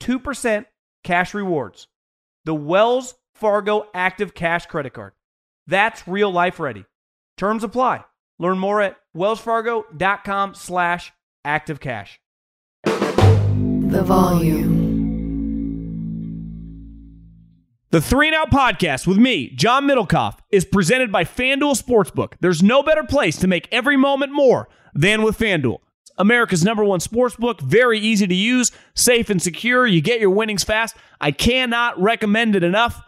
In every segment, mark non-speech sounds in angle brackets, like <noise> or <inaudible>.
2% cash rewards. The Wells Fargo Active Cash Credit Card. That's real life ready. Terms apply. Learn more at wellsfargo.com slash activecash. The volume. The Three and Out podcast with me, John Middlekauff, is presented by FanDuel Sportsbook. There's no better place to make every moment more than with FanDuel. America's number one sports book. Very easy to use, safe and secure. You get your winnings fast. I cannot recommend it enough.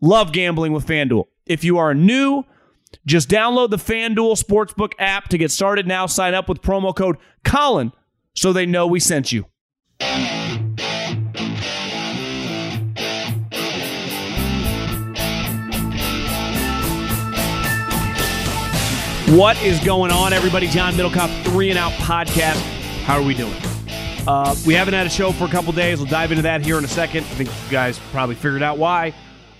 Love gambling with FanDuel. If you are new, just download the FanDuel Sportsbook app to get started now. Sign up with promo code Colin so they know we sent you. What is going on, everybody? John Middlekauff, Three and Out Podcast. How are we doing? Uh, we haven't had a show for a couple days. We'll dive into that here in a second. I think you guys probably figured out why.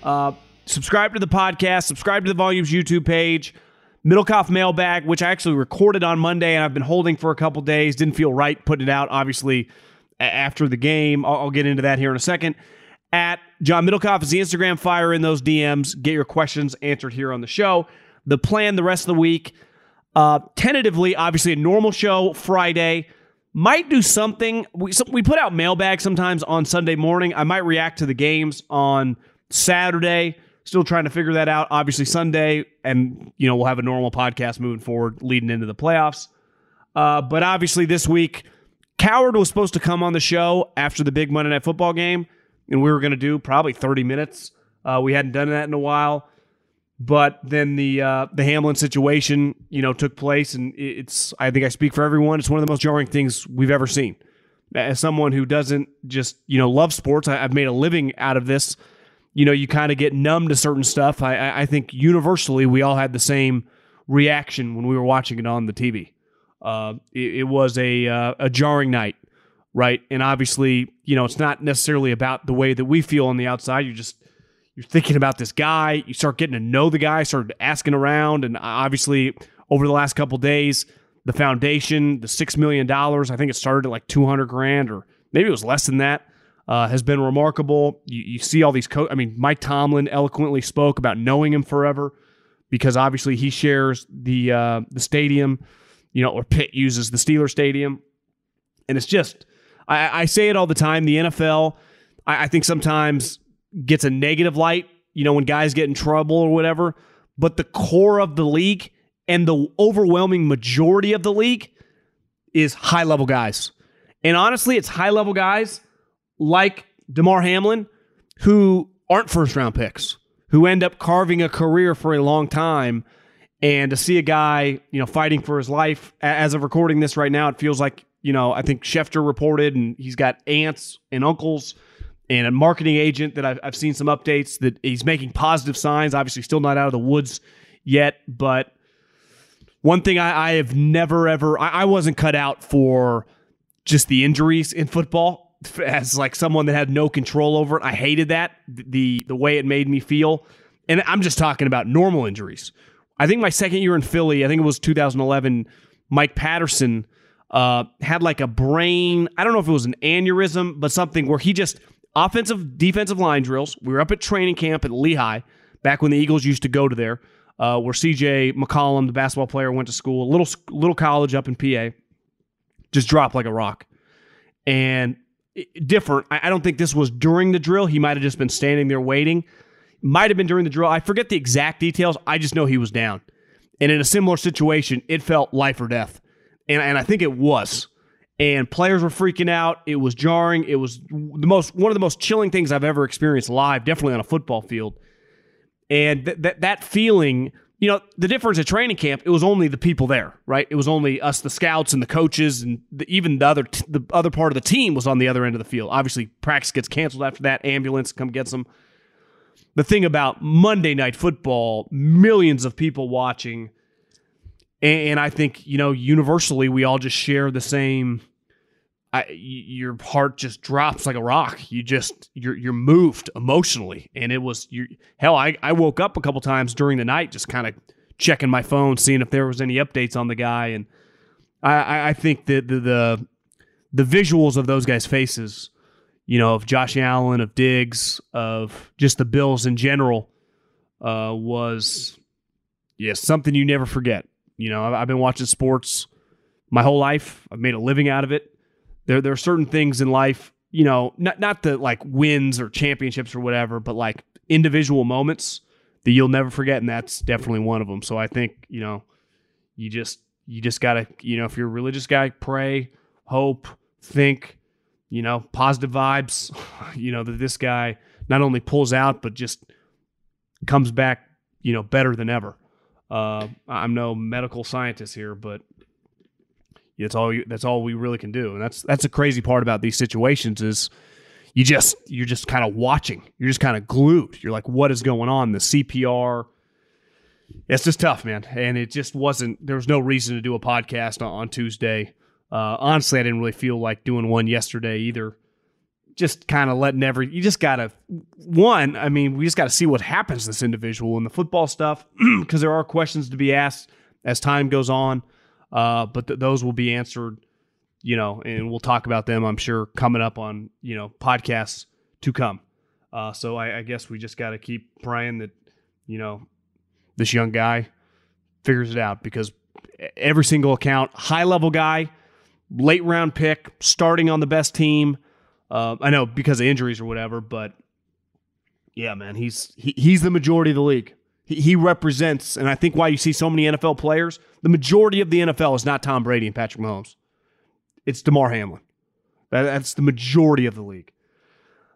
Uh, subscribe to the podcast, subscribe to the Volumes YouTube page. Middlekauff mailbag, which I actually recorded on Monday and I've been holding for a couple days. Didn't feel right putting it out, obviously, after the game. I'll, I'll get into that here in a second. At John Middlekauff is the Instagram. Fire in those DMs. Get your questions answered here on the show the plan the rest of the week. Uh, tentatively, obviously, a normal show Friday. Might do something. We, so we put out mailbag sometimes on Sunday morning. I might react to the games on Saturday. Still trying to figure that out. Obviously, Sunday, and you know we'll have a normal podcast moving forward, leading into the playoffs. Uh, but obviously, this week, Cowherd was supposed to come on the show after the big Monday Night Football game, and we were going to do probably 30 minutes. Uh, we hadn't done that in a while. But then the uh, the Hamlin situation, you know, took place, and it's I think I speak for everyone. It's one of the most jarring things we've ever seen. As someone who doesn't just you know love sports, I, have made a living out of this. You know, you kind of get numb to certain stuff. I, I think universally we all had the same reaction when we were watching it on the TV. Uh, it, it, was a uh, a jarring night, right? And obviously, you know, it's not necessarily about the way that we feel on the outside. You just you're thinking about this guy. You start getting to know the guy, start asking around, and obviously over the last couple days, the foundation, the six million dollars, I think it started at like two hundred grand, or maybe it was less than that, uh, has been remarkable. You, you see all these. Co- I mean, Mike Tomlin eloquently spoke about knowing him forever, because obviously he shares the uh, the stadium, you know, or Pitt uses the Steeler Stadium, and it's just. I, I say it all the time. The NFL, I, I think sometimes gets a negative light, you know, when guys get in trouble or whatever. But the core of the league and the overwhelming majority of the league is high level guys. And honestly, it's high level guys like Damar Hamlin who aren't first round picks, who end up carving a career for a long time. And to see a guy, you know, fighting for his life as of recording this right now, it feels like, you know, I think Schefter reported and he's got aunts and uncles and a marketing agent that I've, I've seen some updates that he's making positive signs. Obviously, still not out of the woods yet, but one thing I, I have never ever I, I, wasn't cut out for just the injuries in football <laughs> as like someone that had no control over it. I hated that the the way it made me feel, and I'm just talking about normal injuries. I think my second year in Philly, I think it was 2011. Mike Patterson uh, had like a brain. I don't know if it was an aneurysm, but something where he just offensive, defensive line drills. We were up at training camp at Lehigh back when the Eagles used to go to there, uh, where CJ McCollum, the basketball player, went to school. A little little college up in PA, just dropped like a rock, and different. I, I don't think this was during the drill. He might have just been standing there waiting. Might have been during the drill. I forget the exact details. I just know he was down. And in a similar situation, it felt life or death. And, and I think it was. And players were freaking out. It was jarring. It was the most one of the most chilling things I've ever experienced live, definitely on a football field. And th- that that feeling, you know, the difference at training camp, it was only the people there, right? It was only us, the scouts and the coaches, and the, even the other t- the other part of the team was on the other end of the field. Obviously, practice gets canceled after that. Ambulance come gets them. The thing about Monday Night Football, millions of people watching and, I think you know universally we all just share the same. I, your heart just drops like a rock. You just you're you're moved emotionally, and it was you. Hell, I I woke up a couple times during the night just kind of checking my phone, seeing if there was any updates on the guy, and I I think that the the the visuals of those guys' faces, you know, of Josh Allen, of Diggs, of just the Bills in general, uh, was yeah something you never forget. You know, I've been watching sports my whole life. I've made a living out of it. There, there are certain things in life, you know, not not the like wins or championships or whatever, but like individual moments that you'll never forget, and that's definitely one of them. So I think you know, you just you just gotta you know, if you're a religious guy, pray, hope, think, you know, positive vibes. <laughs> You know that this guy not only pulls out, but just comes back, you know, better than ever. Uh, I'm no medical scientist here, but that's all. You, that's all we really can do, and that's that's the crazy part about these situations is you just you're just kind of watching. You're just kind of glued. You're like, what is going on? The CPR. It's just tough, man, and it just wasn't. There was no reason to do a podcast on, on Tuesday. Uh, honestly, I didn't really feel like doing one yesterday either just kind of letting every you just gotta one i mean we just gotta see what happens to this individual in the football stuff <clears throat> because there are questions to be asked as time goes on uh, but th- those will be answered you know and we'll talk about them i'm sure coming up on you know podcasts to come. Uh, so I, I guess we just gotta keep praying that you know this young guy figures it out because every single account high level guy late round pick starting on the best team uh, I know because of injuries or whatever, but yeah, man, he's he, he's the majority of the league. He, he represents, and I think why you see so many NFL players, the majority of the NFL is not Tom Brady and Patrick Mahomes. It's Damar Hamlin. That, that's the majority of the league.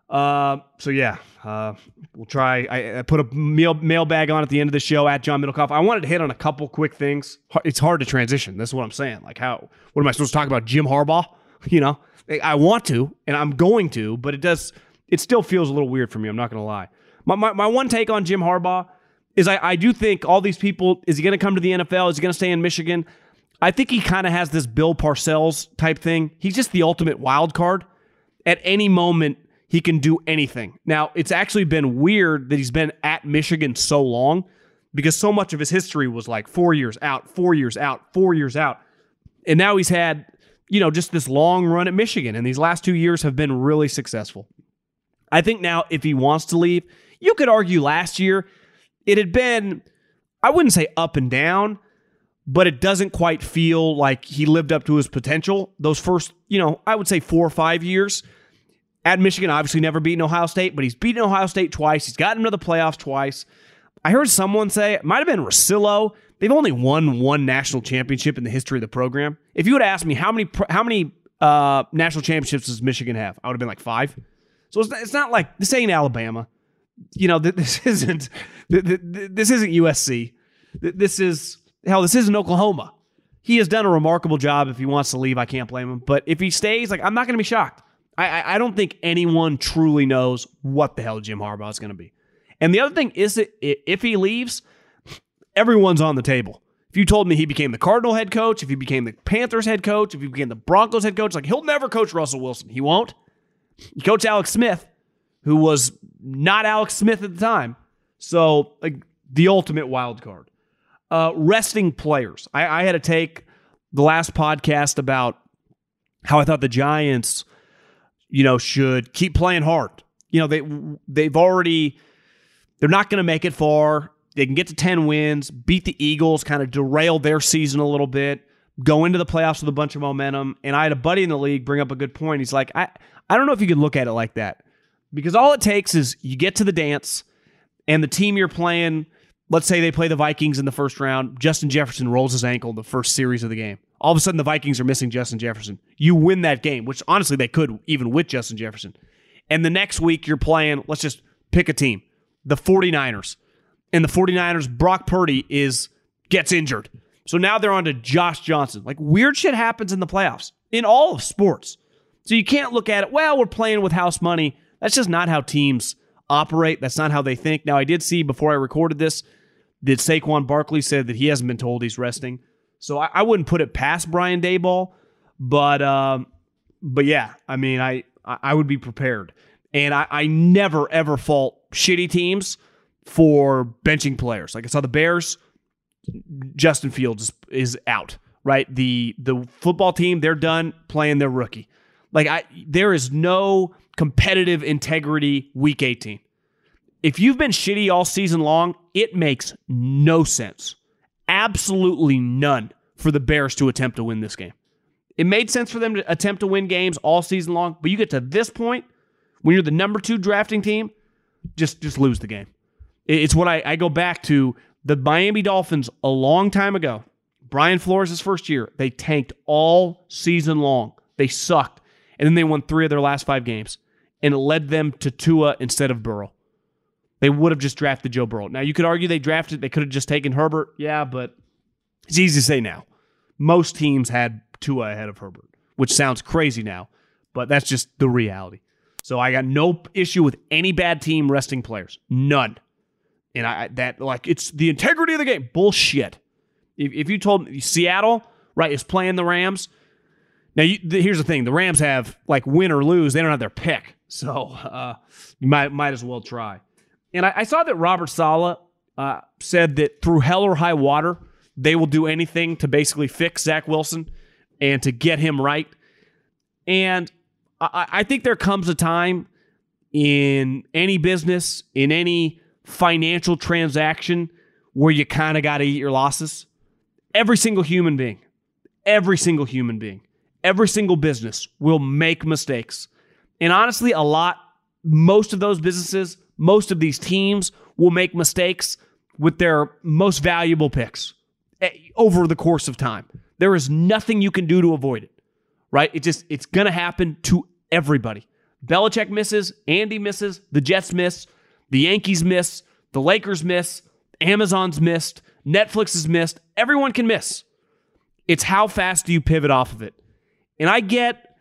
Uh, so yeah, uh, we'll try. I, I, put a mail mailbag on at the end of the show at John Middlekauff. I wanted to hit on a couple quick things. It's hard to transition. That's what I'm saying. Like how? What am I supposed to talk about? Jim Harbaugh? <laughs> You know, I want to, and I'm going to, but it does. It still feels a little weird for me. I'm not going to lie. My, my, my one take on Jim Harbaugh is I, I do think all these people is he going to come to the NFL? Is he going to stay in Michigan? I think he kind of has this Bill Parcells type thing. He's just the ultimate wild card. At any moment, he can do anything. Now, it's actually been weird that he's been at Michigan so long because so much of his history was like four years out, four years out, four years out. And now he's had you know, just this long run at Michigan. And these last two years have been really successful. I think now, if he wants to leave, you could argue last year it had been, I wouldn't say up and down, but it doesn't quite feel like he lived up to his potential. Those first, you know, I would say four or five years at Michigan, obviously never beaten Ohio State, but he's beaten Ohio State twice. He's gotten to the playoffs twice. I heard someone say, it might have been Russillo, They've only won one national championship in the history of the program. If you would ask me how many how many uh, national championships does Michigan have, I would have been like five. So it's not, it's not like this ain't Alabama. You know, <laughs> this isn't this isn't USC. This is hell. This isn't Oklahoma. He has done a remarkable job. If he wants to leave, I can't blame him. But if he stays, like I'm not going to be shocked. I, I don't think anyone truly knows what the hell Jim Harbaugh is going to be. And the other thing is that if he leaves, everyone's on the table. If you told me he became the Cardinal head coach, if he became the Panthers head coach, if he became the Broncos head coach, like he'll never coach Russell Wilson. He won't. He coached Alex Smith, who was not Alex Smith at the time. So, like the ultimate wild card. Uh, resting players. I, I had to take the last podcast about how I thought the Giants, you know, should keep playing hard. You know, they they've already they're not going to make it far. They can get to 10 wins, beat the Eagles, kind of derail their season a little bit, go into the playoffs with a bunch of momentum. And I had a buddy in the league bring up a good point. He's like, I, I don't know if you could look at it like that because all it takes is you get to the dance and the team you're playing, let's say they play the Vikings in the first round, Justin Jefferson rolls his ankle the first series of the game. All of a sudden, the Vikings are missing Justin Jefferson. You win that game, which honestly they could even with Justin Jefferson. And the next week, you're playing, let's just pick a team, the 49ers. And the 49ers, Brock Purdy is gets injured. So now they're on to Josh Johnson. Like weird shit happens in the playoffs in all of sports. So you can't look at it, well, we're playing with house money. That's just not how teams operate. That's not how they think. Now, I did see before I recorded this that Saquon Barkley said that he hasn't been told he's resting. So I, I wouldn't put it past Brian Daboll, but um, but yeah, I mean, I I would be prepared, and I, I never ever fault shitty teams for benching players. Like I saw the Bears, Justin Fields is out. Right, the the football team they're done playing their rookie. Like I, there is no competitive integrity week 18. If you've been shitty all season long, it makes no sense. Absolutely none for the Bears to attempt to win this game. It made sense for them to attempt to win games all season long, but you get to this point when you're the number two drafting team, just just lose the game. It's what I, I go back to the Miami Dolphins a long time ago. Brian Flores' first year, they tanked all season long. They sucked. And then they won three of their last five games. And it led them to Tua instead of Burrow. They would have just drafted Joe Burrow. Now you could argue they drafted, they could have just taken Herbert. Yeah, but it's easy to say now. Most teams had Tua ahead of Herbert, which sounds crazy now, but that's just the reality. So I got no issue with any bad team resting players. None. And I that like it's the integrity of the game. Bullshit. If, if you told me Seattle, right, is playing the Rams. Now you, the, here's the thing: the Rams have like win or lose. They don't have their pick, so uh, you might might as well try. And I, I saw that Robert Saleh uh, said that through hell or high water, they will do anything to basically fix Zach Wilson and to get him right. And I, I think there comes a time in any business, in any financial transaction, where you kind of got to eat your losses. Every single human being, every single human being, every single business will make mistakes. And honestly, a lot, most of those businesses, most of these teams will make mistakes with their most valuable picks eh, over the course of time. There is nothing you can do to avoid it, right? It just, it's going to happen to everybody. Belichick misses, Andy misses, the Jets miss, the Yankees miss, the Lakers miss, Amazon's missed, Netflix is missed. Everyone can miss. It's how fast do you pivot off of it? And I get,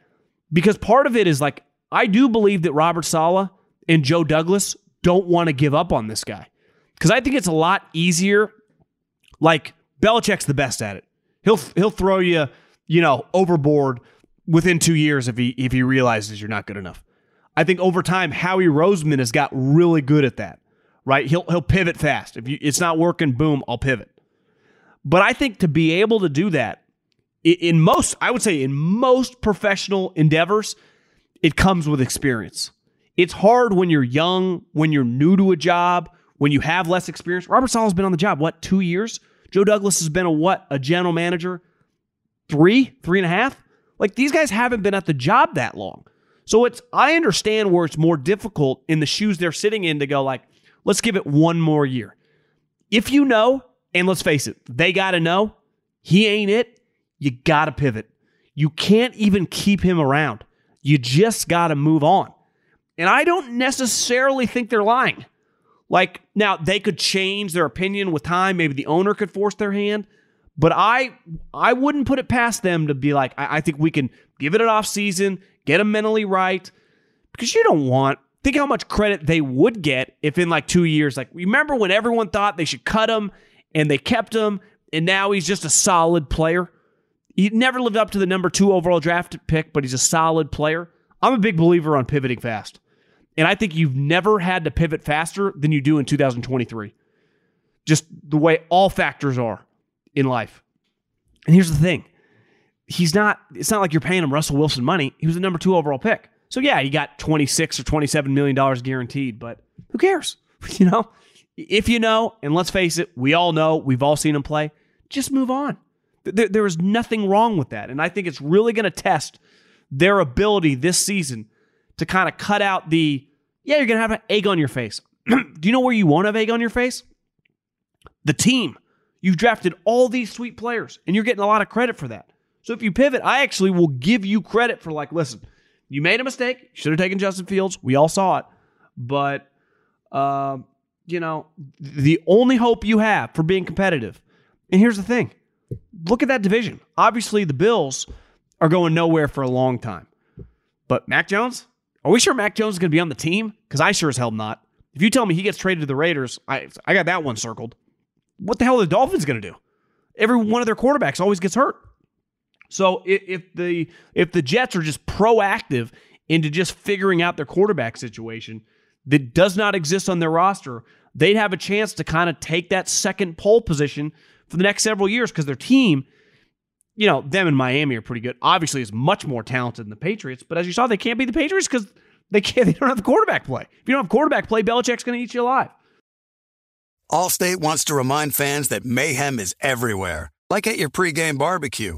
because part of it is like, I do believe that Robert Saleh and Joe Douglas don't want to give up on this guy. Because I think it's a lot easier. Like, Belichick's the best at it. He'll he'll throw you, you know, overboard within two years if he if he realizes you're not good enough. I think over time, Howie Roseman has got really good at that. Right? He'll he'll pivot fast. If you, it's not working, boom, I'll pivot. But I think to be able to do that in most, I would say in most professional endeavors, it comes with experience. It's hard when you're young, when you're new to a job, when you have less experience. Robert Saleh's been on the job, what, two years? Joe Douglas has been a what? A general manager? Three, three and a half? Like these guys haven't been at the job that long. So it's I understand where it's more difficult in the shoes they're sitting in to go like, let's give it one more year. If you know, and let's face it, they gotta know he ain't it, you gotta pivot. You can't even keep him around. You just gotta move on. And I don't necessarily think they're lying. Like now they could change their opinion with time. Maybe the owner could force their hand. But I I wouldn't put it past them to be like, I, I think we can give it an off season, get them mentally right. Because you don't want think how much credit they would get if in like two years, like remember when everyone thought they should cut him and they kept him, and now he's just a solid player. He never lived up to the number two overall draft pick, but he's a solid player. I'm a big believer on pivoting fast. And I think you've never had to pivot faster than you do in 2023. Just the way all factors are in life. And here's the thing he's not, it's not like you're paying him Russell Wilson money. He was the number two overall pick. So yeah, he got 26 or 27 million dollars guaranteed, but who cares? <laughs> You know, if you know, and let's face it, we all know, we've all seen him play, just move on. There, there is nothing wrong with that. And I think it's really going to test their ability this season to kind of cut out the, yeah, you're going to have an egg on your face. <clears throat> Do you know where you won't have egg on your face? The team. You've drafted all these sweet players, and you're getting a lot of credit for that. So if you pivot, I actually will give you credit for like, listen, you made a mistake. You should have taken Justin Fields. We all saw it. But, uh, you know, the only hope you have for being competitive. And here's the thing look at that division. Obviously, the Bills are going nowhere for a long time. But Mac Jones? Are we sure Mac Jones is going to be on the team? Because I sure as hell not. If you tell me he gets traded to the Raiders, I, I got that one circled. What the hell are the Dolphins going to do? Every one of their quarterbacks always gets hurt. So if the if the Jets are just proactive into just figuring out their quarterback situation that does not exist on their roster, they'd have a chance to kind of take that second pole position for the next several years because their team, you know, them and Miami are pretty good. Obviously, is much more talented than the Patriots, but as you saw, they can't be the Patriots because they can't. <laughs> They don't have the quarterback play. If you don't have quarterback play, Belichick's going to eat you alive. Allstate wants to remind fans that mayhem is everywhere, like at your pregame barbecue.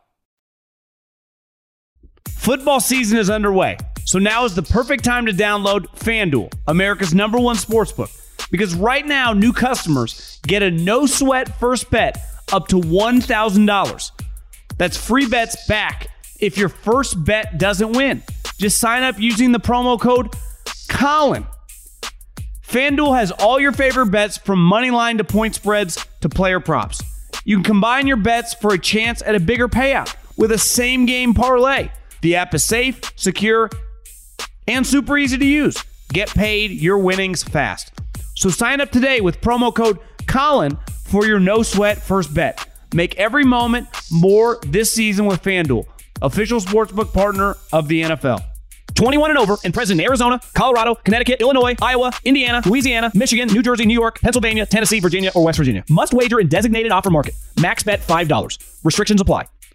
Football season is underway, so now is the perfect time to download FanDuel, America's number one sportsbook. Because right now, new customers get a no sweat first bet up to $1,000. That's free bets back if your first bet doesn't win. Just sign up using the promo code Colin. FanDuel has all your favorite bets from money line to point spreads to player props. You can combine your bets for a chance at a bigger payout with a same game parlay. The app is safe, secure, and super easy to use. Get paid your winnings fast. So sign up today with promo code Colin for your no sweat first bet. Make every moment more this season with FanDuel, official sportsbook partner of the NFL. 21 and over and present in Arizona, Colorado, Connecticut, Illinois, Iowa, Indiana, Louisiana, Michigan, New Jersey, New York, Pennsylvania, Tennessee, Virginia, or West Virginia. Must wager in designated offer market. Max bet $5. Restrictions apply.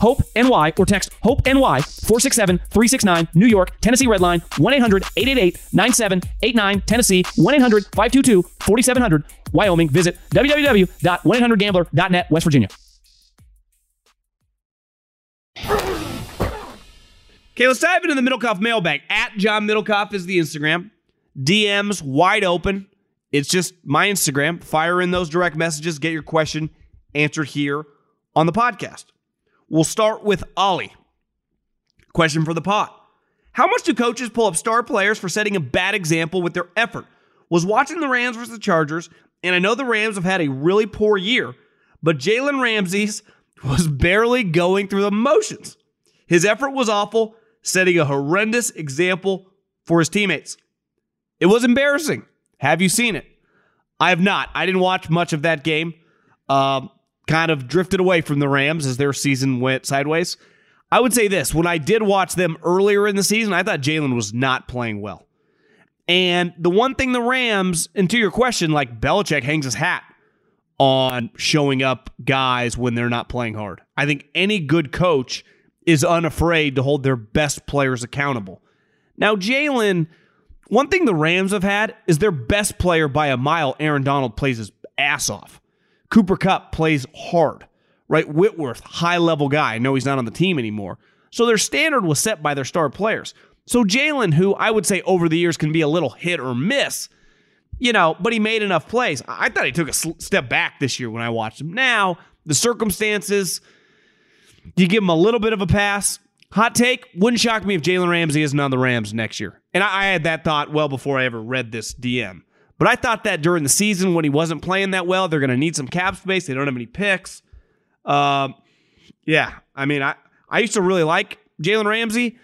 Hope NY or text Hope NY 467 369 New York, Tennessee Redline 1 800 888 9789 Tennessee 1 800 522 4700 Wyoming. Visit www.1800gambler.net West Virginia. Okay, let's dive into the Middlekauff mailbag. At John Middlekauff is the Instagram. DMs wide open. It's just my Instagram. Fire in those direct messages. Get your question answered here on the podcast. We'll start with Ollie. Question for the pot. How much do coaches pull up star players for setting a bad example with their effort? Was watching the Rams versus the Chargers, and I know the Rams have had a really poor year, but Jalen Ramsey's <laughs> was barely going through the motions. His effort was awful, setting a horrendous example for his teammates. It was embarrassing. Have you seen it? I have not. I didn't watch much of that game. Um, kind of drifted away from the Rams as their season went sideways. I would say this when I did watch them earlier in the season, I thought Jalen was not playing well. And the one thing the Rams, and to your question, like Belichick hangs his hat on showing up guys when they're not playing hard. I think any good coach is unafraid to hold their best players accountable. Now, Jalen, one thing the Rams have had is their best player by a mile, Aaron Donald, plays his ass off. Cooper Kupp plays hard, right? Whitworth, high level guy. I know he's not on the team anymore. So their standard was set by their star players. So Jalen, who I would say over the years can be a little hit or miss, you know, but he made enough plays. I thought he took a step back this year when I watched him. Now, the circumstances, you give him a little bit of a pass. Hot take, wouldn't shock me if Jalen Ramsey isn't on the Rams next year. And I, I had that thought well before I ever read this DM. But I thought that during the season when he wasn't playing that well, they're going to need some cap space. They don't have any picks. Um, yeah, I mean, I, I used to really like Jalen Ramsey.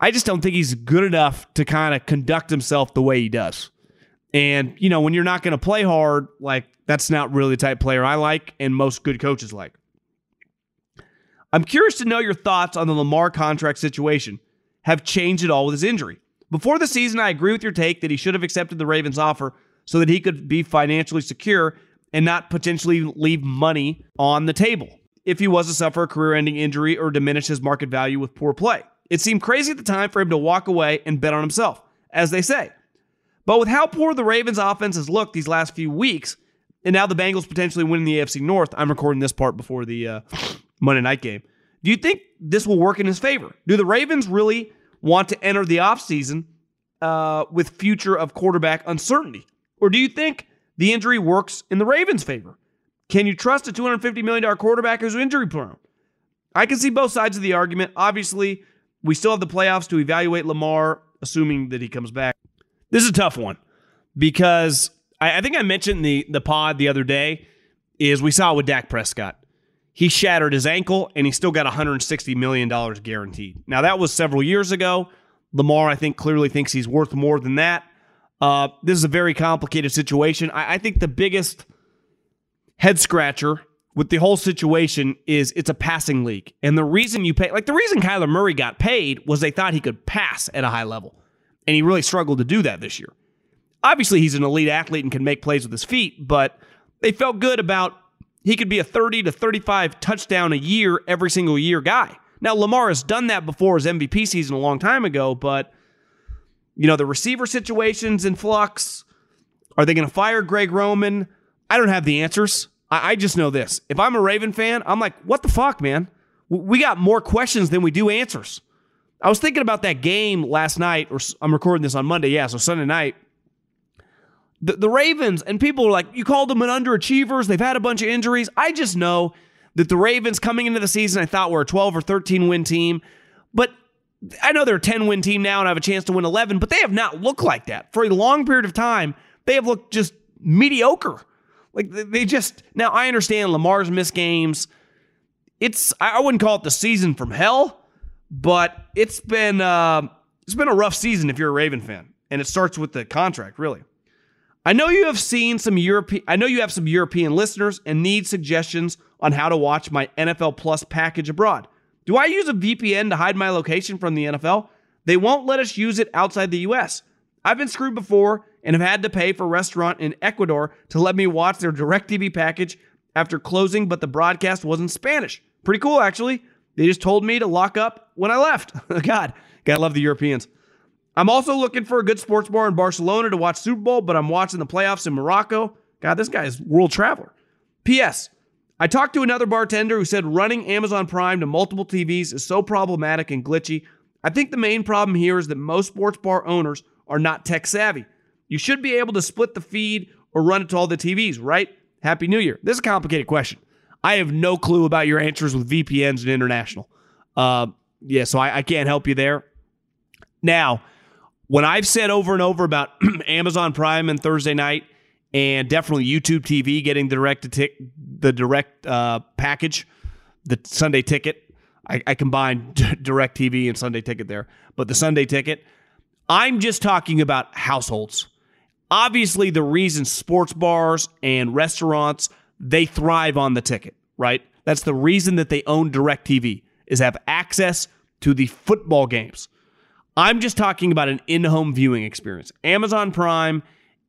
I just don't think he's good enough to kind of conduct himself the way he does. And, you know, when you're not going to play hard, like, that's not really the type player I like and most good coaches like. I'm curious to know your thoughts on the Lamar contract situation. Have changed at all with his injury? Before the season, I agree with your take that he should have accepted the Ravens' offer so that he could be financially secure and not potentially leave money on the table if he was to suffer a career ending injury or diminish his market value with poor play. It seemed crazy at the time for him to walk away and bet on himself, as they say. But with how poor the Ravens offense has looked these last few weeks, and now the Bengals potentially winning the AFC North, I'm recording this part before the uh, Monday night game. Do you think this will work in his favor? Do the Ravens really want to enter the offseason uh, with future of quarterback uncertainty? Or do you think the injury works in the Ravens' favor? Can you trust a $250 million quarterback who's injury prone? I can see both sides of the argument. Obviously, we still have the playoffs to evaluate Lamar, assuming that he comes back. This is a tough one because I, I think I mentioned the the pod the other day is we saw it with Dak Prescott. He shattered his ankle and he still got $160 million guaranteed. Now, that was several years ago. Lamar, I think, clearly thinks he's worth more than that. Uh, this is a very complicated situation. I, I think the biggest head scratcher with the whole situation is it's a passing league. And the reason you pay, like the reason Kyler Murray got paid was they thought he could pass at a high level. And he really struggled to do that this year. Obviously, he's an elite athlete and can make plays with his feet, but they felt good about he could be a 30 to 35 touchdown a year, every single year guy. Now, Lamar has done that before his MVP season a long time ago, but you know, the receiver situation's in flux. Are they going to fire Greg Roman? I don't have the answers. I, I, just know this. If I'm a Raven fan, I'm like, what the fuck, man? We got more questions than we do answers. I was thinking about that game last night, or I'm recording this on Monday, yeah, so Sunday night. The, the Ravens, and people are like, you called them an underachievers. They've had a bunch of injuries. I just know that the Ravens coming into the season, I thought were a 12 or 13 win team. I know they're a 10 win team now and have a chance to win 11, but they have not looked like that. For a long period of time, they have looked just mediocre. Like they just, now I understand Lamar's missed games. It's, I wouldn't call it the season from hell, but it's been, uh, it's been a rough season if you're a Raven fan. And it starts with the contract, really. I know you have seen some European, I know you have some European listeners and need suggestions on how to watch my NFL Plus package abroad. Do I use a VPN to hide my location from the NFL? They won't let us use it outside the US. I've been screwed before and have had to pay for a restaurant in Ecuador to let me watch their DirecTV package after closing, but the broadcast wasn't Spanish. Pretty cool, actually. They just told me to lock up when I left. <laughs> God, gotta love the Europeans. I'm also looking for a good sports bar in Barcelona to watch Super Bowl, but I'm watching the playoffs in Morocco. God, this guy is world traveler. P.S. I talked to another bartender who said running Amazon Prime to multiple TVs is so problematic and glitchy. I think the main problem here is that most sports bar owners are not tech savvy. You should be able to split the feed or run it to all the TVs, right? Happy New Year. This is a complicated question. I have no clue about your answers with VPNs and international. Uh, yeah, so I, I can't help you there. Now, when I've said over and over about <clears throat> Amazon Prime and Thursday night, and definitely YouTube TV getting the direct the direct uh, package, the Sunday ticket. I, I combined <laughs> DirecTV and Sunday ticket there, but the Sunday ticket. I'm just talking about households. Obviously, the reason sports bars and restaurants they thrive on the ticket, right? That's the reason that they own DirecTV is have access to the football games. I'm just talking about an in-home viewing experience. Amazon Prime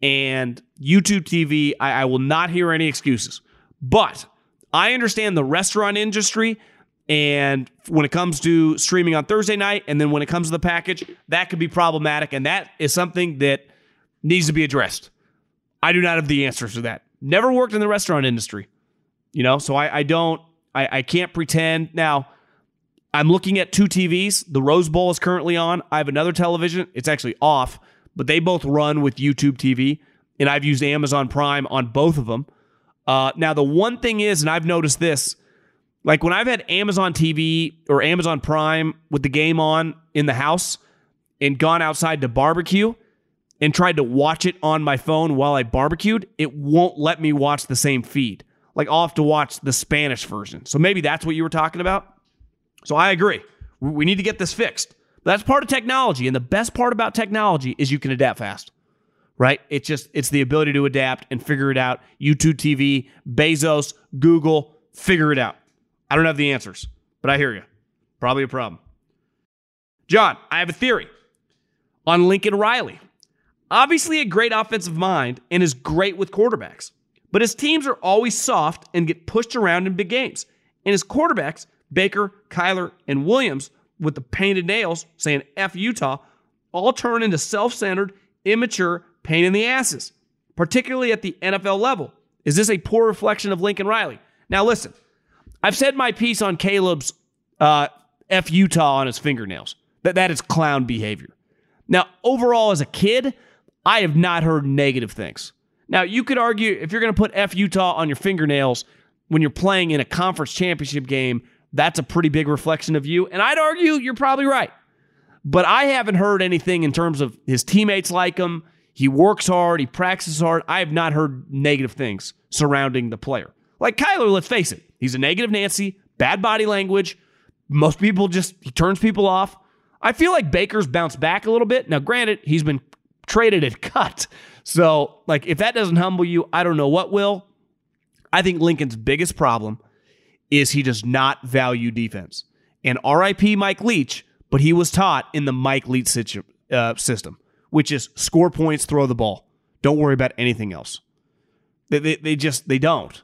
and YouTube TV, I, I will not hear any excuses. But I understand the restaurant industry and when it comes to streaming on Thursday night, and then when it comes to the package, that could be problematic. And that is something that needs to be addressed. I do not have the answers to that. Never worked in the restaurant industry, you know, so I, I don't, I, I can't pretend. Now, I'm looking at two TVs. The Rose Bowl is currently on. I have another television. It's actually off, but they both run with YouTube TV, and I've used Amazon Prime on both of them. Uh, now, the one thing is, and I've noticed this like when I've had Amazon TV or Amazon Prime with the game on in the house and gone outside to barbecue and tried to watch it on my phone while I barbecued, it won't let me watch the same feed. Like I'll have to watch the Spanish version. So maybe that's what you were talking about. So I agree. We need to get this fixed. That's part of technology. And the best part about technology is you can adapt fast. Right? It's just it's the ability to adapt and figure it out. YouTube TV, Bezos, Google, figure it out. I don't have the answers, but I hear you. Probably a problem. John, I have a theory on Lincoln Riley. Obviously, a great offensive mind and is great with quarterbacks, but his teams are always soft and get pushed around in big games. And his quarterbacks, Baker, Kyler, and Williams, with the painted nails saying F Utah, all turn into self centered, immature, pain in the asses, particularly at the NFL level. Is this a poor reflection of Lincoln Riley? Now, listen, I've said my piece on Caleb's uh, F Utah on his fingernails. That that is clown behavior. Now, overall, as a kid, I have not heard negative things. Now, you could argue if you're going to put F Utah on your fingernails when you're playing in a conference championship game, that's a pretty big reflection of you. And I'd argue you're probably right. But I haven't heard anything in terms of his teammates like him. He works hard, he practices hard. I have not heard negative things surrounding the player. Like Kyler, let's face it, he's a negative Nancy, bad body language. Most people just, he turns people off. I feel like Baker's bounced back a little bit. Now, granted, he's been traded and <laughs> cut. So, like, if that doesn't humble you, I don't know what will. I think Lincoln's biggest problem is he does not value defense. And RIP Mike Leach, but he was taught in the Mike Leach situ- uh, system, which is score points, throw the ball. Don't worry about anything else. They, they, they just, they don't.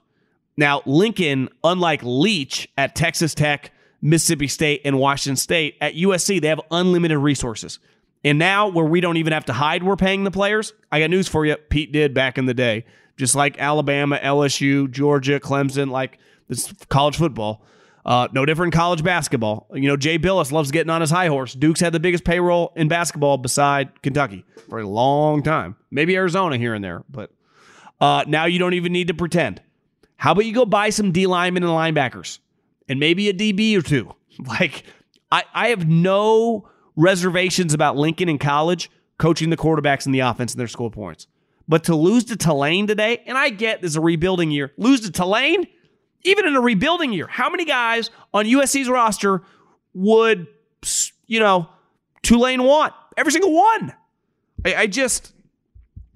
Now, Lincoln, unlike Leach at Texas Tech, Mississippi State, and Washington State, at USC, they have unlimited resources. And now, where we don't even have to hide, we're paying the players. I got news for you. Pete did back in the day, just like Alabama, LSU, Georgia, Clemson, like this college football. Uh, no different college basketball. You know, Jay Bilas loves getting on his high horse. Duke's had the biggest payroll in basketball beside Kentucky for a long time. Maybe Arizona here and there, but uh, now you don't even need to pretend. How about you go buy some D linemen and linebackers and maybe a DB or two? <laughs> Like, I, I have no reservations about Lincoln in college coaching the quarterbacks in the offense and their score points. But to lose to Tulane today, and I get this is a rebuilding year, lose to Tulane, even in a rebuilding year, how many guys on USC's roster would, you know, Tulane want? Every single one. I, I just,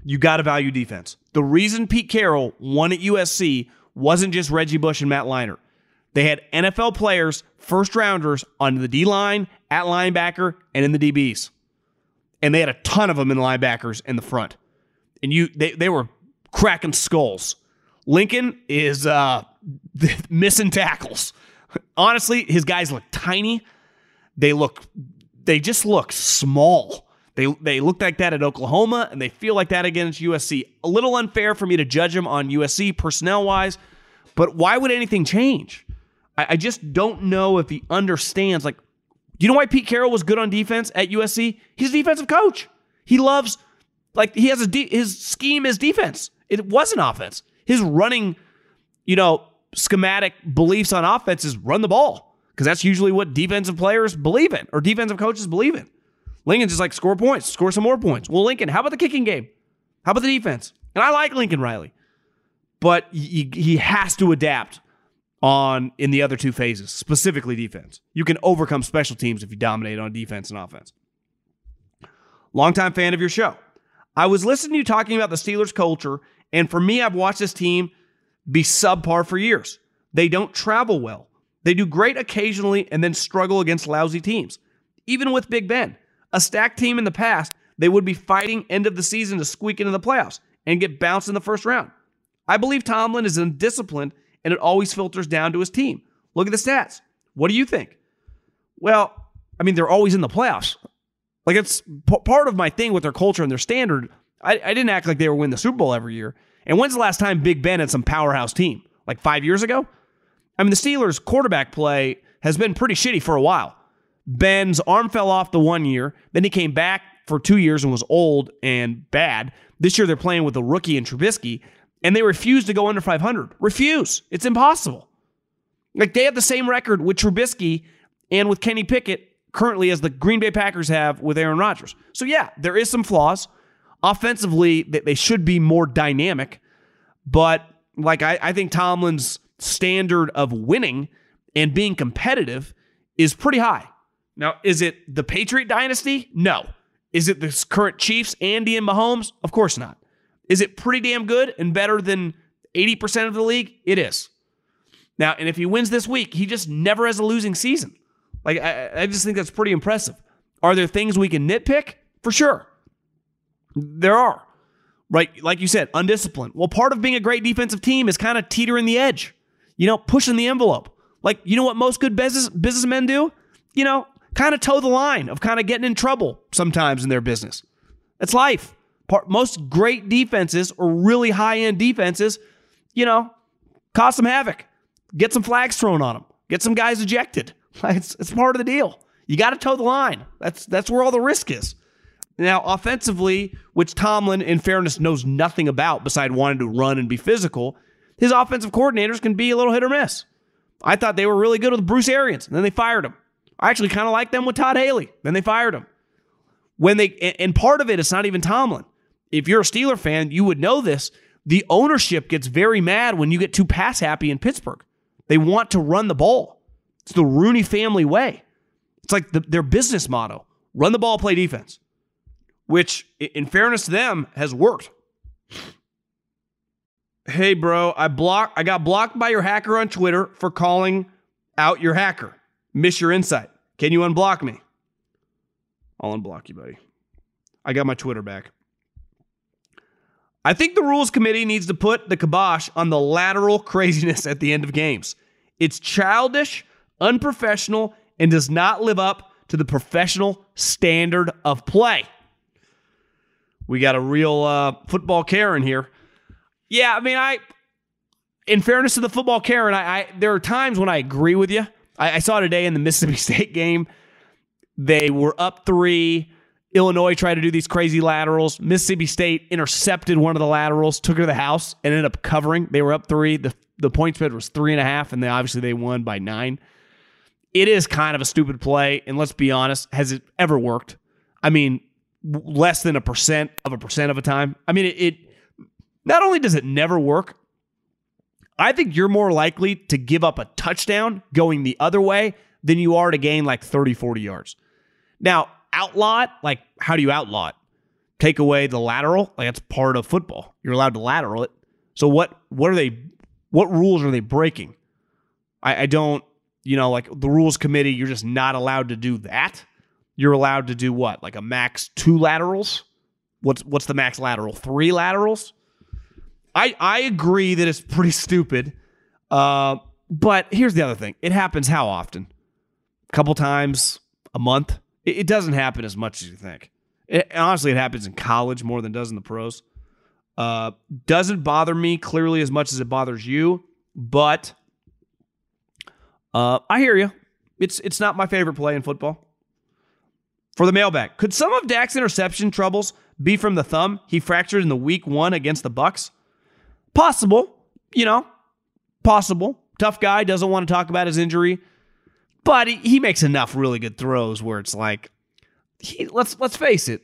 you got to value defense. The reason Pete Carroll won at USC wasn't just Reggie Bush and Matt Leinart. They had NFL players, first rounders on the D line, at linebacker, and in the DBs. And they had a ton of them in linebackers in the front. And you they, they were cracking skulls. Lincoln is uh, <laughs> missing tackles. Honestly, his guys look tiny. They look they just look small. They they looked like that at Oklahoma, and they feel like that against USC. A little unfair for me to judge him on USC personnel wise, but why would anything change? I, I just don't know if he understands. Like, you know why Pete Carroll was good on defense at USC? He's a defensive coach. He loves like he has a de- his scheme is defense. It wasn't offense. His running, you know, schematic beliefs on offense is run the ball because that's usually what defensive players believe in or defensive coaches believe in. Lincoln's just like score points, score some more points. Well, Lincoln, how about the kicking game? How about the defense? And I like Lincoln Riley, but he, he has to adapt on in the other two phases, specifically defense. You can overcome special teams if you dominate on defense and offense. longtime fan of your show. I was listening to you talking about the Steelers culture, and for me, I've watched this team be subpar for years. They don't travel well. They do great occasionally and then struggle against lousy teams. Even with Big Ben, a stacked team in the past, they would be fighting end of the season to squeak into the playoffs and get bounced in the first round. I believe Tomlin is undisciplined and it always filters down to his team. Look at the stats. What do you think? Well, I mean, they're always in the playoffs. Like, it's p- part of my thing with their culture and their standard. I, I didn't act like they were win the Super Bowl every year. And when's the last time Big Ben had some powerhouse team? Like five years ago? I mean, the Steelers' quarterback play has been pretty shitty for a while. Ben's arm fell off the one year, then he came back for two years and was old and bad. This year they're playing with a rookie and Trubisky, and they refuse to go under 500. Refuse. It's impossible. Like they have the same record with Trubisky and with Kenny Pickett currently as the Green Bay Packers have with Aaron Rodgers. So yeah, there is some flaws. Offensively, they should be more dynamic, but like I, I think Tomlin's standard of winning and being competitive is pretty high. Now, is it the Patriot dynasty? No. Is it the current Chiefs, Andy and Mahomes? Of course not. Is it pretty damn good and better than 80% of the league? It is. Now, and if he wins this week, he just never has a losing season. Like, I, I just think that's pretty impressive. Are there things we can nitpick? For sure. There are. Right? Like you said, undisciplined. Well, part of being a great defensive team is kind of teetering the edge, you know, pushing the envelope. Like, you know what most good business businessmen do? You know, kind of toe the line of kind of getting in trouble sometimes in their business. It's life. Part, most great defenses or really high end defenses, you know, cause some havoc, get some flags thrown on them, get some guys ejected. <laughs> It's, it's part of the deal. You got to toe the line. That's that's where all the risk is. Now, offensively, which Tomlin, in fairness, knows nothing about beside wanting to run and be physical, his offensive coordinators can be a little hit or miss. I thought they were really good with Bruce Arians, and then they fired him. I actually kind of like them with Todd Haley. Then they fired him. When they and part of it, it's not even Tomlin. If you're a Steeler fan, you would know this. The ownership gets very mad when you get too pass happy in Pittsburgh. They want to run the ball. It's the Rooney family way. It's like the, their business motto: run the ball, play defense. Which, in fairness to them, has worked. Hey, bro, I block. I got blocked by your hacker on Twitter for calling out your hacker miss your insight. Can you unblock me? I'll unblock you, buddy. I got my Twitter back. I think the rules committee needs to put the kibosh on the lateral craziness at the end of games. It's childish, unprofessional, and does not live up to the professional standard of play. We got a real uh, football Karen here. Yeah, I mean, I, in fairness to the football Karen, I, I there are times when I agree with you. I, I saw today in the <laughs> Mississippi State game, they were up three. Illinois tried to do these crazy laterals. Mississippi State intercepted one of the laterals, took her to the house, and ended up covering. They were up three. The the point spread was three and a half, and they obviously they won by nine. It is kind of a stupid play, and let's be honest, has it ever worked? I mean, less than a percent of a percent of a time. I mean, it, it not only does it never work, I think you're more likely to give up a touchdown going the other way than you are to gain like 30, 40 yards. Now, outlaw it, like how do you outlaw it? Take away the lateral, like that's part of football. You're allowed to lateral it. So what what are they what rules are they breaking? I, I don't, you know, like the rules committee, you're just not allowed to do that. You're allowed to do what? Like a max two laterals? What's what's the max lateral? Three laterals? I I agree that it's pretty stupid. Uh, but here's the other thing: it happens how often? A couple times a month. It, it doesn't happen as much as you think. It, honestly, it happens in college more than it does in the pros. Uh, doesn't bother me clearly as much as it bothers you, but uh, I hear you. It's it's not my favorite play in football. For the mailbag, could some of Dak's interception troubles be from the thumb he fractured in the week one against the Bucs? Possible, you know, possible. Tough guy, doesn't want to talk about his injury, but he, he makes enough really good throws where it's like, he, let's let's face it,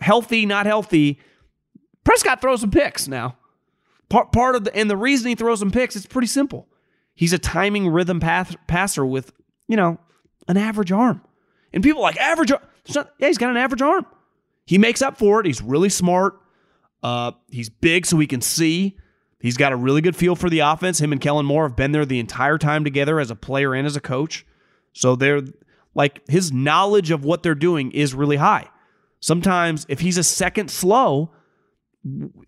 healthy, not healthy. Prescott throws some picks now. Part part of the and the reason he throws some picks, it's pretty simple. He's a timing rhythm path, passer with you know an average arm, and people like average. Not, yeah, he's got an average arm. he makes up for it. He's really smart. Uh, he's big, so he can see. He's got a really good feel for the offense. Him and Kellen Moore have been there the entire time together as a player and as a coach. So they're like his knowledge of what they're doing is really high. Sometimes if he's a second slow,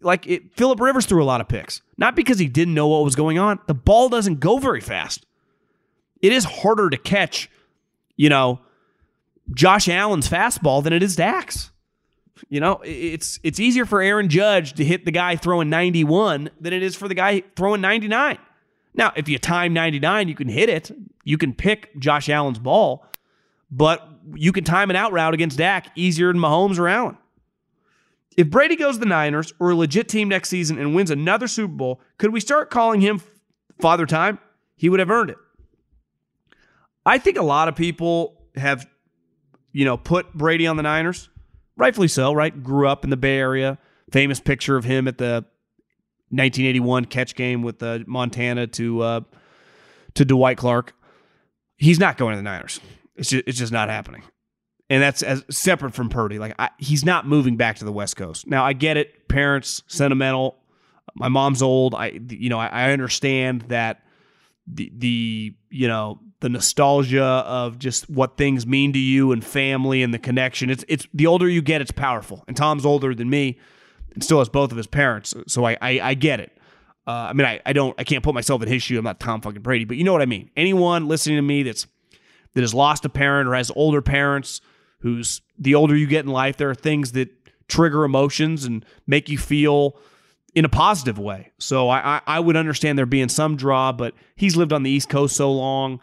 like it, Philip Rivers threw a lot of picks, not because he didn't know what was going on. The ball doesn't go very fast. It is harder to catch, you know, Josh Allen's fastball than it is Dak's. You know, it's it's easier for Aaron Judge to hit the guy throwing 91 than it is for the guy throwing 99. Now, if you time 99, you can hit it. You can pick Josh Allen's ball, but you can time an out route against Dak easier than Mahomes or Allen. If Brady goes to the Niners or a legit team next season and wins another Super Bowl, could we start calling him Father Time? He would have earned it. I think a lot of people have, you know, put Brady on the Niners rightfully so, right? Grew up in the Bay Area. Famous picture of him at the 1981 catch game with uh, Montana to uh, to Dwight Clark. He's not going to the Niners. It's just, it's just not happening, and that's as separate from Purdy. Like I, he's not moving back to the West Coast. Now I get it. Parents sentimental. My mom's old. I you know I, I understand that the the you know the nostalgia of just what things mean to you and family and the connection. It's it's the older you get, it's powerful. And Tom's older than me, and still has both of his parents, so I I, I get it. Uh, I mean, I, I don't I can't put myself in his shoe. I'm not Tom fucking Brady, but you know what I mean. Anyone listening to me that's that has lost a parent or has older parents, who's the older you get in life, there are things that trigger emotions and make you feel in a positive way. So I, I, I would understand there being some draw, but he's lived on the East Coast so long.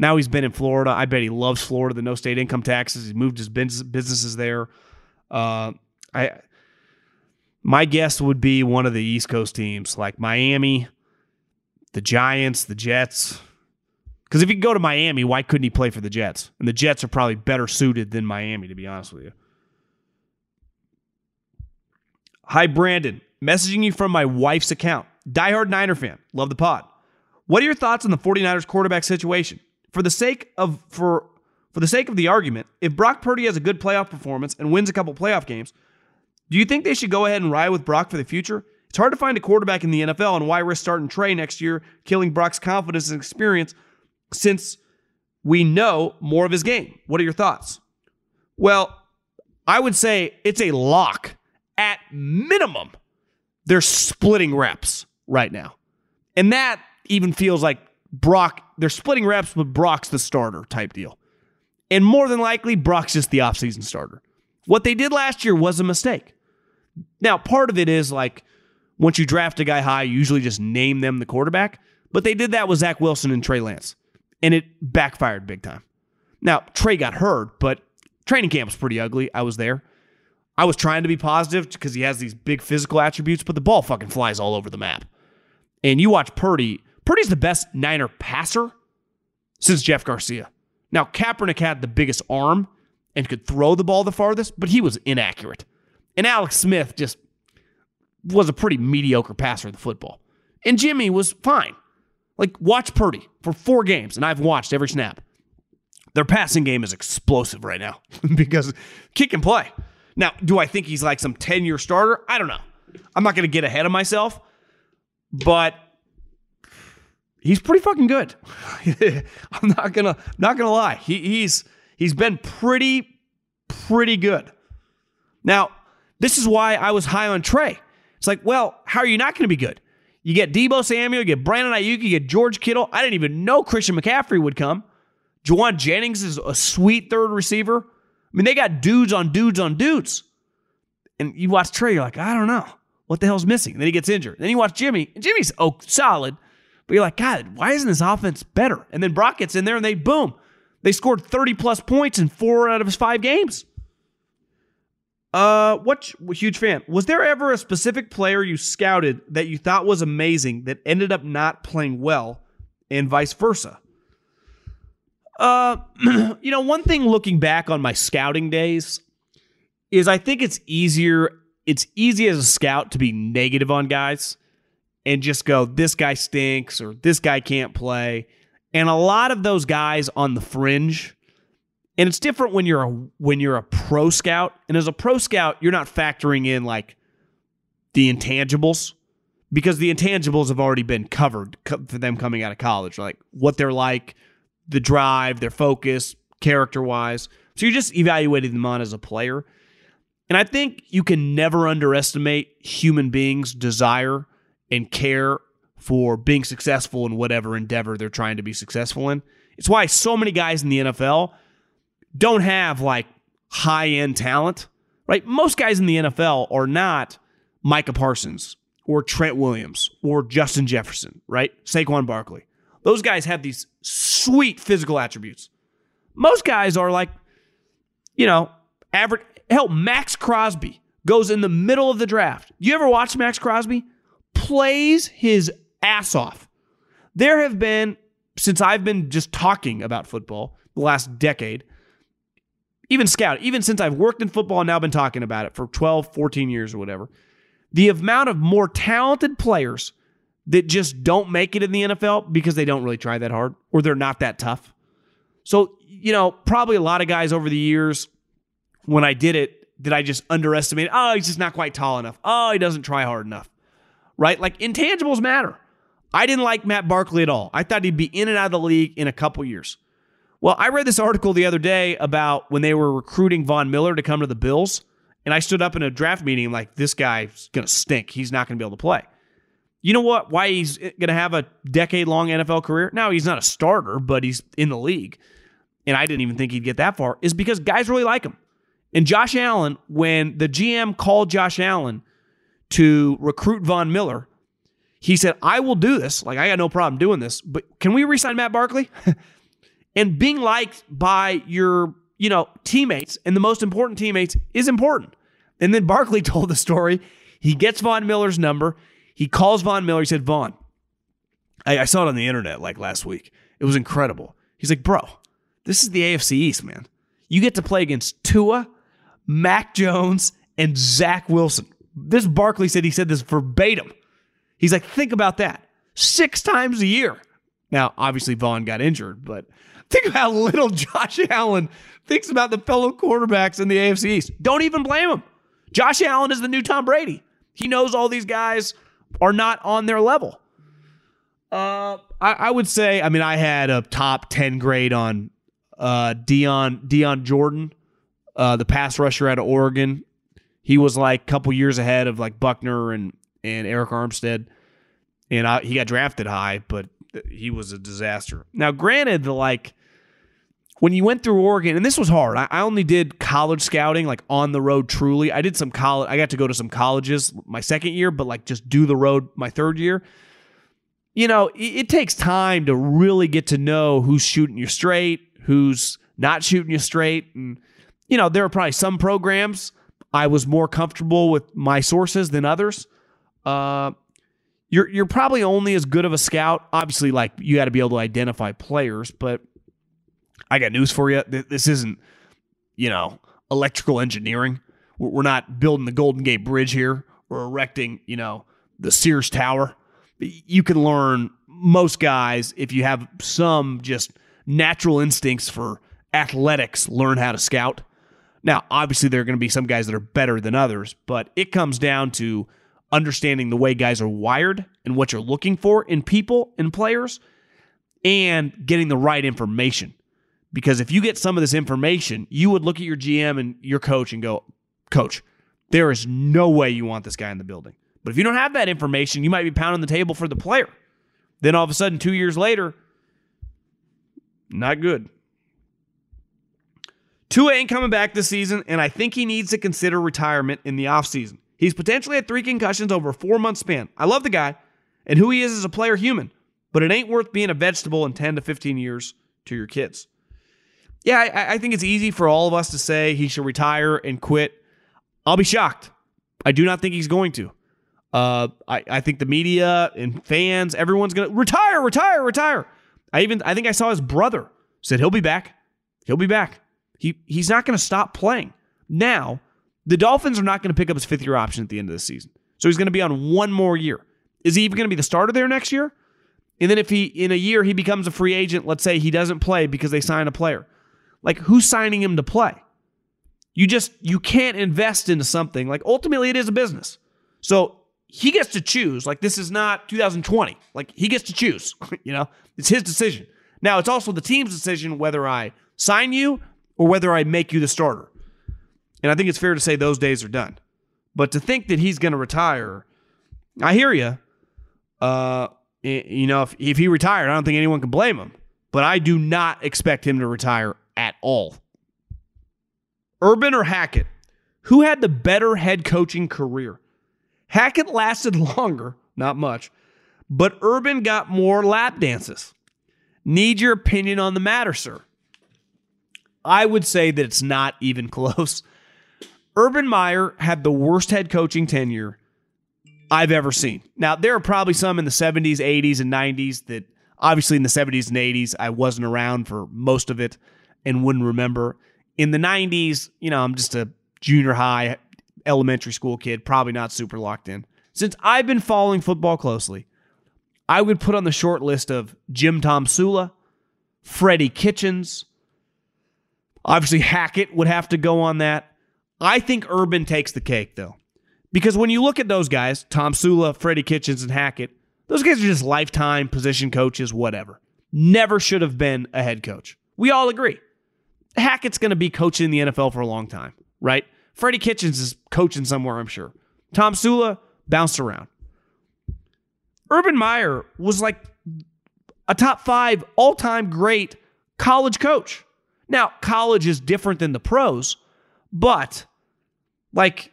Now he's been in Florida. I bet he loves Florida, the no state income taxes. He moved his businesses there. Uh, I my guess would be one of the East Coast teams like Miami, the Giants, the Jets. Because if he could go to Miami, why couldn't he play for the Jets? And the Jets are probably better suited than Miami, to be honest with you. Hi, Brandon. Messaging you from my wife's account. Diehard Niner fan. Love the pod. What are your thoughts on the 49ers quarterback situation? For the sake of for for the sake of the argument, if Brock Purdy has a good playoff performance and wins a couple playoff games, do you think they should go ahead and ride with Brock for the future? It's hard to find a quarterback in the NFL, and why risk starting Trey next year, killing Brock's confidence and experience since we know more of his game? What are your thoughts? Well, I would say it's a lock at minimum they're splitting reps right now. And that even feels like Brock, they're splitting reps, but Brock's the starter type deal. And more than likely, Brock's just the offseason starter. What they did last year was a mistake. Now, part of it is like once you draft a guy high, you usually just name them the quarterback. But they did that with Zach Wilson and Trey Lance, and it backfired big time. Now, Trey got hurt, but training camp was pretty ugly. I was there. I was trying to be positive because he has these big physical attributes, but the ball fucking flies all over the map. And you watch Purdy. Purdy's the best Niner passer since Jeff Garcia. Now, Kaepernick had the biggest arm and could throw the ball the farthest, but he was inaccurate. And Alex Smith just was a pretty mediocre passer of the football. And Jimmy was fine. Like, watch Purdy for four games, and I've watched every snap. Their passing game is explosive right now <laughs> because kick and play. Now, do I think he's like some 10 year starter? I don't know. I'm not going to get ahead of myself, but he's pretty fucking good. <laughs> I'm not gonna not gonna lie. He, he's he's been pretty pretty good. Now, this is why I was high on Trey. It's like, well, how are you not going to be good? You get Deebo Samuel, you get Brandon Aiyuk, you get George Kittle. I didn't even know Christian McCaffrey would come. Jauan Jennings is a sweet third receiver. I mean, they got dudes on dudes on dudes. And you watch Trey, you're like, I don't know. What the hell's missing? And then he gets injured. Then you watch Jimmy, and Jimmy's oh, solid, but you're like, God, why isn't this offense better? And then Brock gets in there and they boom. They scored 30 plus points in four out of his five games. Uh, what huge fan. Was there ever a specific player you scouted that you thought was amazing that ended up not playing well, and vice versa? Uh, <clears throat> you know, one thing looking back on my scouting days is I think it's easier. It's easy as a scout to be negative on guys and just go, this guy stinks or this guy can't play. And a lot of those guys on the fringe And it's different when you're a when you're a pro scout. And as a pro scout, you're not factoring in like the intangibles because the intangibles have already been covered for them coming out of college, like what they're like, the drive, their focus, character wise. So you're just evaluating them on as a player. And I think you can never underestimate human beings' desire and care for being successful in whatever endeavor they're trying to be successful in. It's why so many guys in the NFL don't have like high end talent, right? Most guys in the NFL are not Micah Parsons or Trent Williams or Justin Jefferson, right? Saquon Barkley. Those guys have these sweet physical attributes. Most guys are like, you know, average. Hell, Maxx Crosby goes in the middle of the draft. You ever watch Maxx Crosby? Plays his ass off. There have been, since I've been just talking about football the last decade, even scout, even since I've worked in football and now been talking about it for 12, 14 years or whatever, the amount of more talented players that just don't make it in the NFL because they don't really try that hard or they're not that tough. So, you know, probably a lot of guys over the years when I did it, did I just underestimate? Oh, he's just not quite tall enough. Oh, he doesn't try hard enough. Right? Like intangibles matter. I didn't like Matt Barkley at all. I thought he'd be in and out of the league in a couple years. Well, I read this article the other day about when they were recruiting Von Miller to come to the Bills, and I stood up in a draft meeting like, this guy's going to stink. He's not going to be able to play. You know what? Why he's going to have a decade long NFL career? Now, he's not a starter, but he's in the league. And I didn't even think he'd get that far, is because guys really like him. And Josh Allen, when the GM called Josh Allen to recruit Von Miller, he said, I will do this. Like, I got no problem doing this, but can we resign Matt Barkley? <laughs> and being liked by your, you know, teammates and the most important teammates is important. And then Barkley <laughs> told the story. He gets Von Miller's number. He calls Von Miller. He said, Von, I, I saw it on the internet like last week. It was incredible. He's like, bro, this is the AFC East, man. You get to play against Tua, Mac Jones, and Zach Wilson. This Barkley said he said this verbatim. He's like, think about that. Six times a year. Now, obviously, Von got injured, but think about how little <laughs> Josh Allen thinks about the fellow quarterbacks in the AFC East. Don't even blame him. Josh Allen is the new Tom Brady. He knows all these guys are not on their level. Uh, I, I would say, I mean, I had a top 10 grade on uh, Dion, Dion Jordan, uh, the pass rusher out of Oregon. He was like a couple years ahead of like Buckner and, and Arik Armstead. And I, he got drafted high, but he was a disaster. Now, granted, the like when you went through Oregon, and this was hard. I, I only did college scouting, like on the road. Truly, I did some college. I got to go to some colleges my second year, but like just do the road my third year. You know, it, it takes time to really get to know who's shooting you straight, who's not shooting you straight, and you know there are probably some programs I was more comfortable with my sources than others. Uh, you're you're probably only as good of a scout. Obviously, like you got to be able to identify players, but I got news for you. This isn't, you know, electrical engineering. We're not building the Golden Gate Bridge here. We're erecting, you know, the Sears Tower. You can learn most guys if you have some just natural instincts for athletics, learn how to scout. Now, obviously, there are going to be some guys that are better than others, but it comes down to understanding the way guys are wired and what you're looking for in people and players and getting the right information. Because if you get some of this information, you would look at your GM and your coach and go, Coach, there is no way you want this guy in the building. But if you don't have that information, you might be pounding the table for the player. Then all of a sudden, two years later, not good. Tua ain't coming back this season, and I think he needs to consider retirement in the offseason. He's potentially had three concussions over a four month span. I love the guy and who he is as a player human, but it ain't worth being a vegetable in 10 to 15 years to your kids. Yeah, I, I think it's easy for all of us to say he should retire and quit. I'll be shocked. I do not think he's going to. Uh, I, I think the media and fans, everyone's gonna retire, retire, retire. I even I think I saw his brother said he'll be back. He'll be back. He he's not gonna stop playing. Now, the Dolphins are not going to pick up his fifth year option at the end of the season. So he's going to be on one more year. Is he even going to be the starter there next year? And then if he in a year he becomes a free agent, let's say he doesn't play because they sign a player. Like who's signing him to play? You just you can't invest into something. Like ultimately it is a business. So he gets to choose. Like this is not 2020. Like he gets to choose. <laughs> you know, it's his decision. Now it's also the team's decision whether I sign you or whether I make you the starter. And I think it's fair to say those days are done. But to think that he's going to retire, I hear you. Uh, you know, if, if he retired, I don't think anyone can blame him. But I do not expect him to retire at all. Urban or Hackett? Who had the better head coaching career? Hackett lasted <laughs> longer, not much, but Urban got more lap dances. Need your opinion on the matter, sir? I would say that it's not even <laughs> close. Urban Meyer had the worst head coaching tenure I've ever seen. Now, there are probably some in the 70s, 80s, and 90s that obviously in the 70s and 80s, I wasn't around for most of it and wouldn't remember. In the 90s, you know, I'm just a junior high, elementary school kid, probably not super locked in. Since I've been following football closely, I would put on the short list of Jim Tomsula, Freddie Kitchens. Obviously, Hackett would have to go on that. I think Urban takes the cake, though. Because when you look at those guys, Tomsula, Freddie Kitchens, and Hackett, those guys are just lifetime position coaches, whatever. Never should have been a head coach. We all agree. Hackett's going to be coaching the NFL for a long time, right? Freddie Kitchens is coaching somewhere, I'm sure. Tomsula bounced around. Urban Meyer was like a top five all time great college coach. Now, college is different than the pros, but like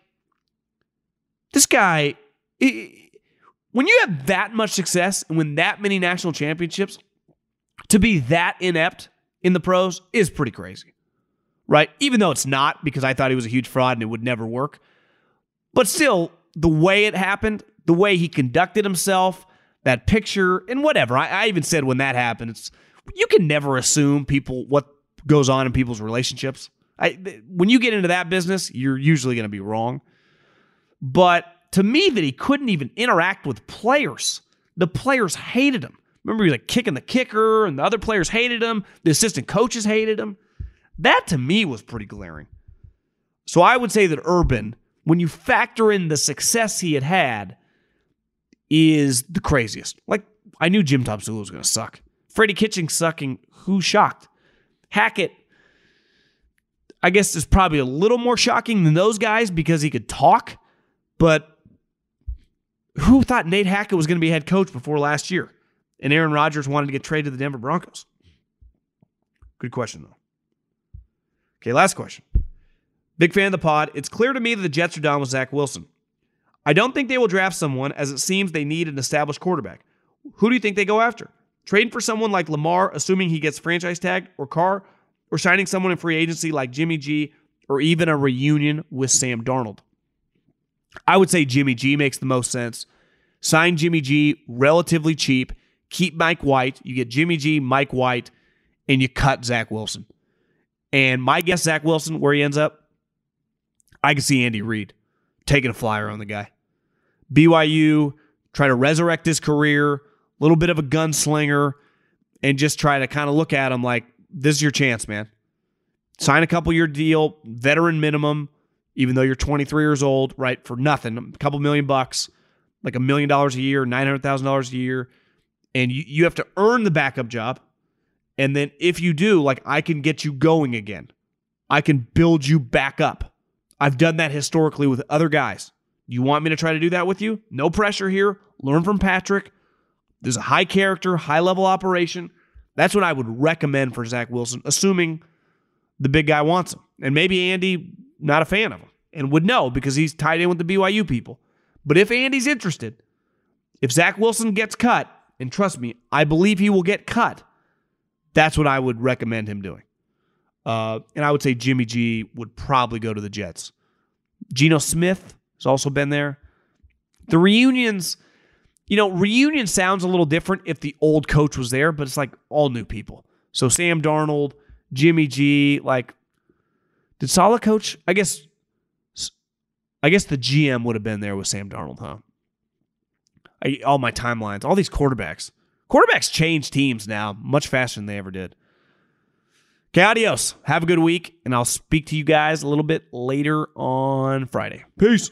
this guy, when you have that much success and win that many national championships, to be that inept in the pros is pretty crazy, right? Even though it's not, because I thought he was a huge fraud and it would never work. But still, the way it happened, the way he conducted himself, that picture, and whatever. I, I even said when that happened, it's you can never assume people what goes on in people's relationships. I, when you get into that business, you're usually going to be wrong. But to me, that he couldn't even interact with players. The players hated him. Remember, he was like kicking the kicker, and the other players hated him. The assistant coaches hated him. That to me was pretty glaring. So I would say that Urban, when you factor in the success he had had, is the craziest. Like, I knew Jim Tomsula was going to suck. Freddie Kitchens sucking, who shocked? Hackett, I guess, is probably a little more shocking than those guys because he could talk, but who thought Nate Hackett was going to be head coach before last year? And Aaron Rodgers wanted to get traded to the Denver Broncos. Good question, though. Okay, last question. Big fan of the pod. It's clear to me that the Jets are done with Zach Wilson. I don't think they will draft someone as it seems they need an established quarterback. Who do you think they go after? Trading for someone like Lamar, assuming he gets franchise tagged, or Carr, or signing someone in free agency like Jimmy G, or even a reunion with Sam Darnold? I would say Jimmy G makes the most sense. Sign Jimmy G relatively cheap. Keep Mike White. You get Jimmy G, Mike White, and you cut Zach Wilson. And my guess, Zach Wilson, where he ends up, I can see Andy Reid taking a flyer on the guy. BYU, try to resurrect his career, little bit of a gunslinger, and just try to kind of look at him like, this is your chance, man. Sign a couple year deal, veteran minimum, even though you're 23 years old, right? For nothing, a couple million bucks, like a million dollars a year, $900,000 a year. And you, you have to earn the backup job. And then if you do, like I can get you going again. I can build you back up. I've done that historically with other guys. You want me to try to do that with you? No pressure here. Learn from Patrick. There's a high character, high level operation. That's what I would recommend for Zach Wilson, assuming the big guy wants him. And maybe Andy, not a fan of him, and would know because he's tied in with the BYU people. But if Andy's interested, if Zach Wilson gets cut, and trust me, I believe he will get cut, that's what I would recommend him doing. Uh, and I would say Jimmy G would probably go to the Jets. Geno Smith has also been there. The reunions, you know, reunion sounds a little different if the old coach was there, but it's like all new people. So Sam Darnold, Jimmy G, like, did Saleh coach? I guess, I guess the GM would have been there with Sam Darnold, huh? I, all my timelines, all these quarterbacks. Quarterbacks change teams now much faster than they ever did. Okay, adios. Have a good week, and I'll speak to you guys a little bit later on Friday. Peace.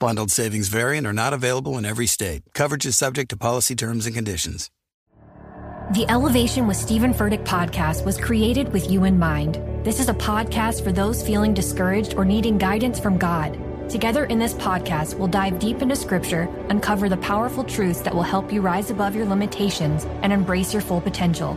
Bundled savings vary and are not available in every state. Coverage is subject to policy terms and conditions. The Elevation with Stephen Furtick podcast was created with you in mind. This is a podcast for those feeling discouraged or needing guidance from God. Together in this podcast, we'll dive deep into scripture, uncover the powerful truths that will help you rise above your limitations and embrace your full potential.